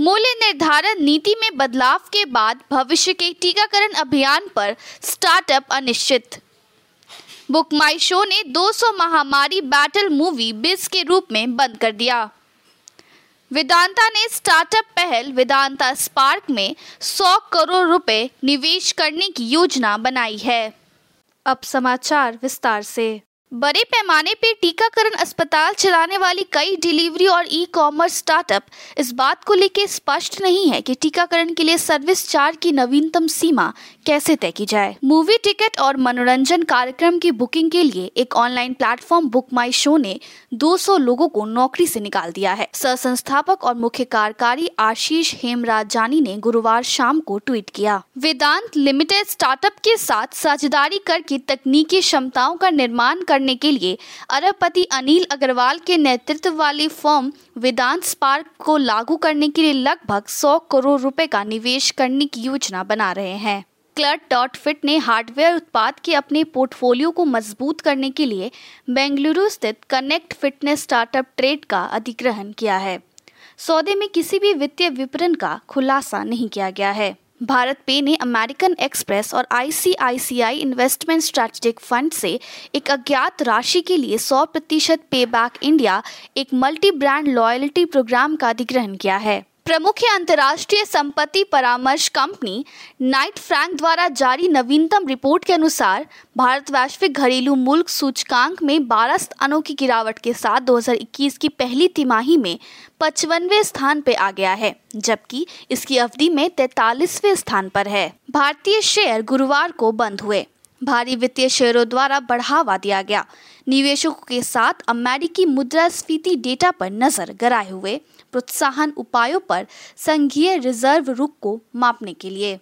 मूल्य निर्धारण नीति में बदलाव के बाद भविष्य के टीकाकरण अभियान पर स्टार्टअप अनिश्चित। बुक माई शो ने 200 महामारी बैटल मूवी बिज के रूप में बंद कर दिया। वेदांता ने स्टार्टअप पहल वेदांता स्पार्क में 100 करोड़ रुपए निवेश करने की योजना बनाई है। अब समाचार विस्तार से। बड़े पैमाने पर टीकाकरण अस्पताल चलाने वाली कई डिलीवरी और ई कॉमर्स स्टार्टअप इस बात को लेकर स्पष्ट नहीं है कि टीकाकरण के लिए सर्विस चार्ज की नवीनतम सीमा कैसे तय की जाए। मूवी टिकट और मनोरंजन कार्यक्रम की बुकिंग के लिए एक online platform book my show ने 200 लोगों को नौकरी से निकाल दिया है। सह संस्थापक और मुख्य कार्यकारी आशीष हेमराज जानी ने गुरुवार शाम को ट्वीट किया। वेदांत लिमिटेड स्टार्टअप के साथ साझेदारी करके तकनीकी क्षमताओं का निर्माण कर करने के लिए अरबपति अनिल अग्रवाल के नेतृत्व वाली फर्म वेदांत स्पार्क को लागू करने के लिए लगभग 100 करोड़ रुपए का निवेश करने की योजना बना रहे हैं। क्लर्ट डॉट फिट ने हार्डवेयर उत्पाद के अपने पोर्टफोलियो को मज़बूत करने के लिए बेंगलुरु स्थित कनेक्ट फिटनेस स्टार्टअप ट्रेड का अधिग्रहण किया है। सौदे में किसी भी वित्तीय विपणन का खुलासा नहीं किया गया है। भारत पे ने अमेरिकन एक्सप्रेस और आईसीआईसीआई इन्वेस्टमेंट स्ट्रैटेजिक फंड से एक अज्ञात राशि के लिए 100 प्रतिशत पे बैक इंडिया एक मल्टी ब्रांड लॉयल्टी प्रोग्राम का अधिग्रहण किया है। प्रमुख अंतर्राष्ट्रीय संपत्ति परामर्श कंपनी नाइट फ्रैंक द्वारा जारी नवीनतम रिपोर्ट के अनुसार भारत वैश्विक घरेलू मुल्क सूचकांक में 12 स्थानों की गिरावट के साथ 2021 की पहली तिमाही में पचपनवे स्थान पर आ गया है, जबकि इसकी अवधि में तैतालीसवें स्थान पर है। भारतीय शेयर गुरुवार को बंद हुए। भारी वित्तीय शेयरों द्वारा बढ़ावा दिया गया। निवेशकों के साथ अमेरिकी मुद्रास्फीति डेटा पर नज़र गराए हुए प्रोत्साहन उपायों पर संघीय रिज़र्व रुख को मापने के लिए।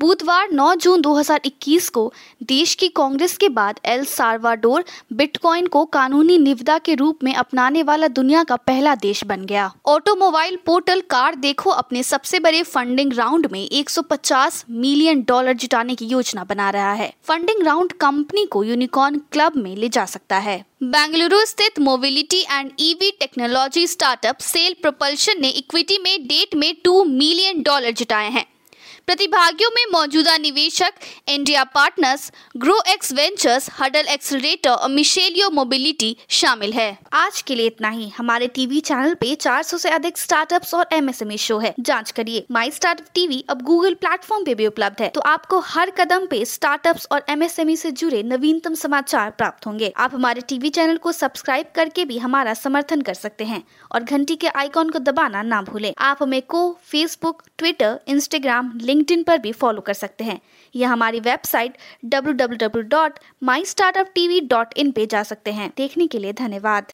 बुधवार 9 जून 2021 को देश की कांग्रेस के बाद एल सार्वाडोर बिटकॉइन को कानूनी निविदा के रूप में अपनाने वाला दुनिया का पहला देश बन गया। ऑटोमोबाइल पोर्टल कार देखो अपने सबसे बड़े फंडिंग राउंड में 150 मिलियन डॉलर जुटाने की योजना बना रहा है। फंडिंग राउंड कंपनी को यूनिकॉर्न क्लब में ले जा सकता है। बेंगलुरु स्थित mobility and EV technology startup Cell Propulsion ने इक्विटी में डेट में टू मिलियन डॉलर जुटाए हैं। प्रतिभागियों में मौजूदा निवेशक India Partners GrowX Ventures Huddle Accelerator और मिशेलियो मोबिलिटी शामिल है। आज के लिए इतना ही। हमारे टीवी चैनल पे 400 से अधिक स्टार्टअप्स और एमएसएमई शो है। जाँच करिए। माई स्टार्टअप टीवी अब गूगल प्लेटफॉर्म पे भी उपलब्ध है। तो आपको हर कदम पे स्टार्टअप्स और एमएसएमई से जुड़े नवीनतम समाचार प्राप्त होंगे। आप हमारे टीवी चैनल को सब्सक्राइब करके भी हमारा समर्थन कर सकते हैं और घंटी के आइकॉन को दबाना ना भूले। आप हमें को फेसबुक ट्विटर इंस्टाग्राम लिंक्डइन पर भी फॉलो कर सकते हैं या हमारी वेबसाइट www.mystartuptv.in पे जा सकते हैं देखने के लिए धन्यवाद